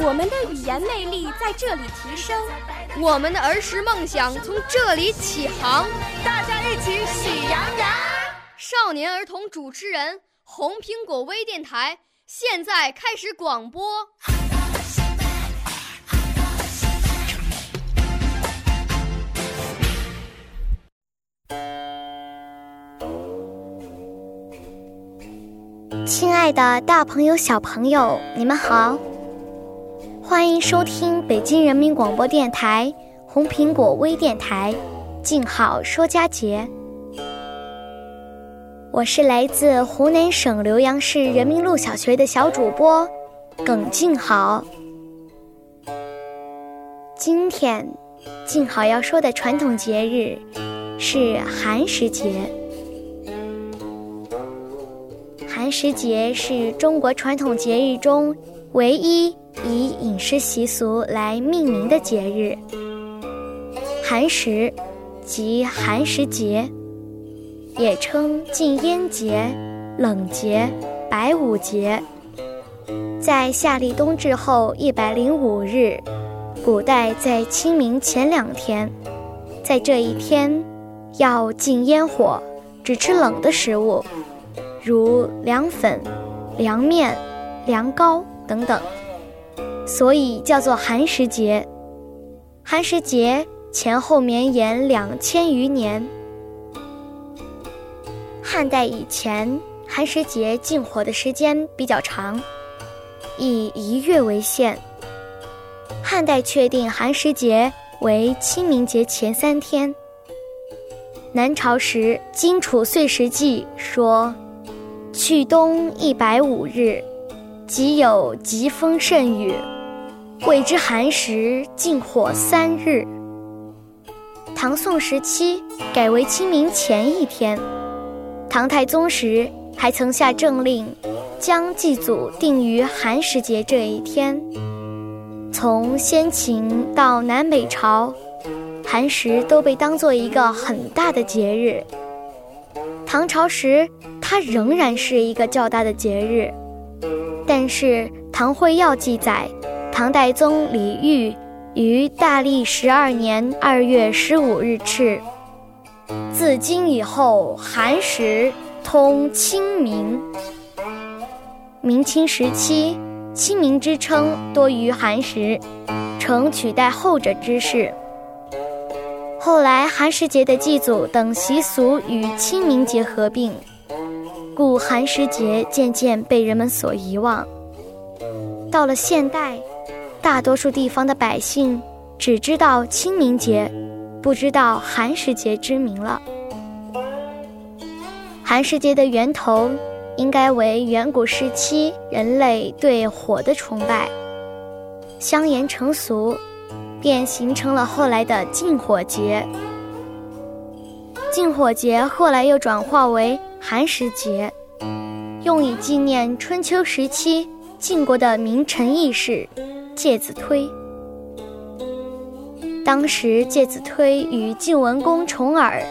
我们的语言魅力在这里提升，我们的儿时梦想从这里起航。大家一起喜羊羊。少年儿童主持人，红苹果微电台现在开始广播。亲爱的，大朋友、小朋友，你们好，欢迎收听北京人民广播电台红苹果微电台《静好说佳节》。我是来自湖南省浏阳市人民路小学的小主播耿静好。今天，静好要说的传统节日是寒食节。寒食节是中国传统节日中唯一以饮食习俗来命名的节日。寒食即寒食节，也称禁烟节、冷节、白午节。在夏历冬至后一百零五日，古代在清明前两天，在这一天要禁烟火，只吃冷的食物。如凉粉、凉面、凉糕等等，所以叫做寒食节。寒食节前后绵延两千余年。汉代以前，寒食节禁火的时间比较长，以一月为限。汉代确定寒食节为清明节前三天。南朝时《荆楚岁时记》说。去冬一百五日，即有疾风甚雨，谓之寒食，禁火三日。唐宋时期改为清明前一天。唐太宗时还曾下政令，将祭祖定于寒食节这一天。从先秦到南北朝，寒食都被当做一个很大的节日。唐朝时，它仍然是一个较大的节日，但是《唐会要》记载，唐代宗李煜于大历十二年二月十五日敕：“自今以后，寒食通清明。”明清时期，清明之称多于寒食，呈取代后者之势。后来，寒食节的祭祖等习俗与清明节合并，故寒食节渐渐被人们所遗忘。到了现代，大多数地方的百姓只知道清明节，不知道寒食节之名了。寒食节的源头应该为远古时期人类对火的崇拜，相沿成俗。便形成了后来的禁火节。禁火节后来又转化为寒食节，用以纪念春秋时期晋国的名臣义士介子推。当时介子推与晋文公重耳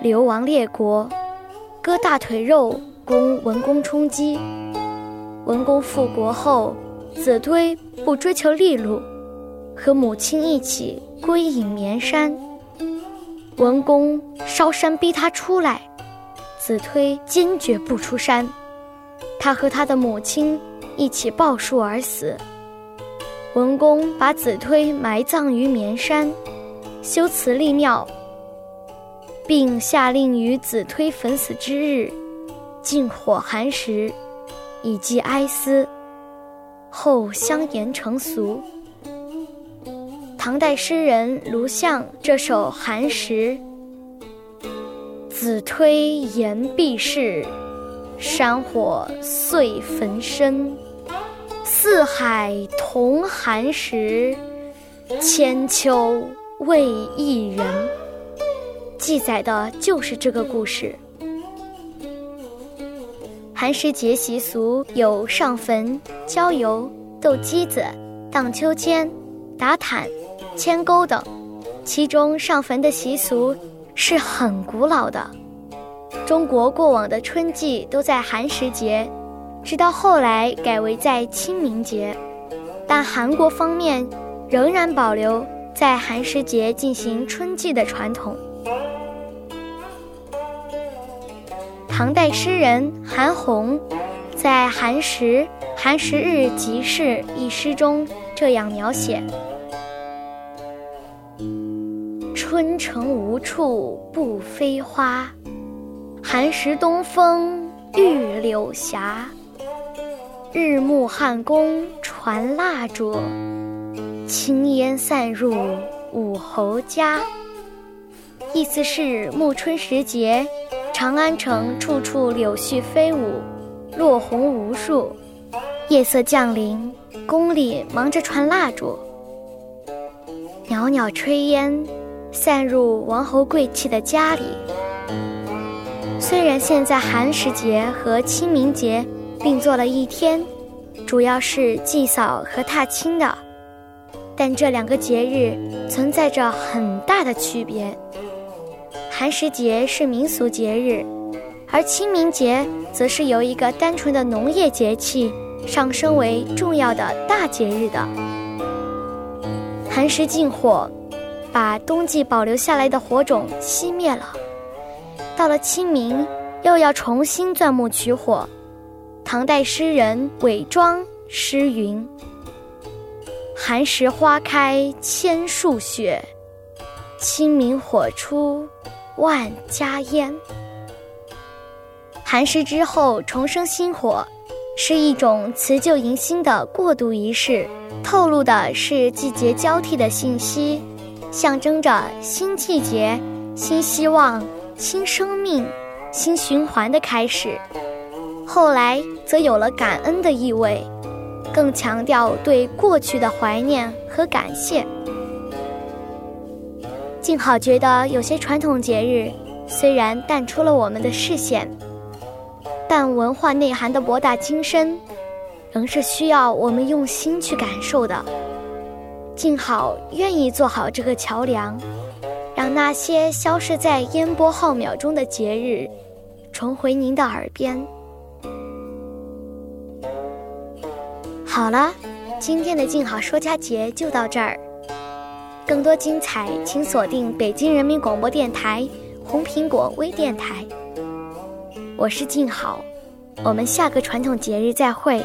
流亡列国，割大腿肉供文公充饥。文公复国后，子推不追求利禄。和母亲一起归隐绵山，文公烧山逼他出来，子推坚决不出山，他和他的母亲一起抱树而死。文公把子推埋葬于绵山，修祠立庙，并下令于子推焚死之日，禁火寒食，以寄哀思。后相沿成俗。唐代诗人卢象这首《寒食》：子推言必逝，山火遂焚身。四海同寒食，千秋为一人。记载的就是这个故事。寒食节习俗有上坟、郊游、斗鸡子、荡秋千、打毯、牵钩等，其中上坟的习俗是很古老的。中国过往的春季都在寒食节，直到后来改为在清明节，但韩国方面仍然保留在寒食节进行春季的传统。唐代诗人韩翃在《寒食寒食日集市》一诗中这样描写：“春城无处不飞花，寒食东风御柳斜。日暮汉宫传蜡烛，轻烟散入五侯家。”意思是暮春时节。长安城处处柳絮飞舞，落红无数。夜色降临，宫里忙着传蜡烛，袅袅炊烟散入王侯贵戚的家里。虽然现在寒食节和清明节并做了一天，主要是祭扫和踏青的，但这两个节日存在着很大的区别。寒食节是民俗节日，而清明节则是由一个单纯的农业节气上升为重要的大节日的。寒食禁火，把冬季保留下来的火种熄灭了。到了清明，又要重新钻木取火。唐代诗人韦庄诗云：“寒食花开千树雪，清明火出。”万家烟。寒食之后重生新火，是一种辞旧迎新的过渡仪式，透露的是季节交替的信息，象征着新季节、新希望、新生命、新循环的开始。后来则有了感恩的意味，更强调对过去的怀念和感谢。静好觉得有些传统节日虽然淡出了我们的视线，但文化内涵的博大精深，仍是需要我们用心去感受的。静好愿意做好这个桥梁，让那些消失在烟波浩渺中的节日，重回您的耳边。好了，今天的静好说家节就到这儿。更多精彩，请锁定北京人民广播电台红苹果微电台。我是静好，我们下个传统节日再会。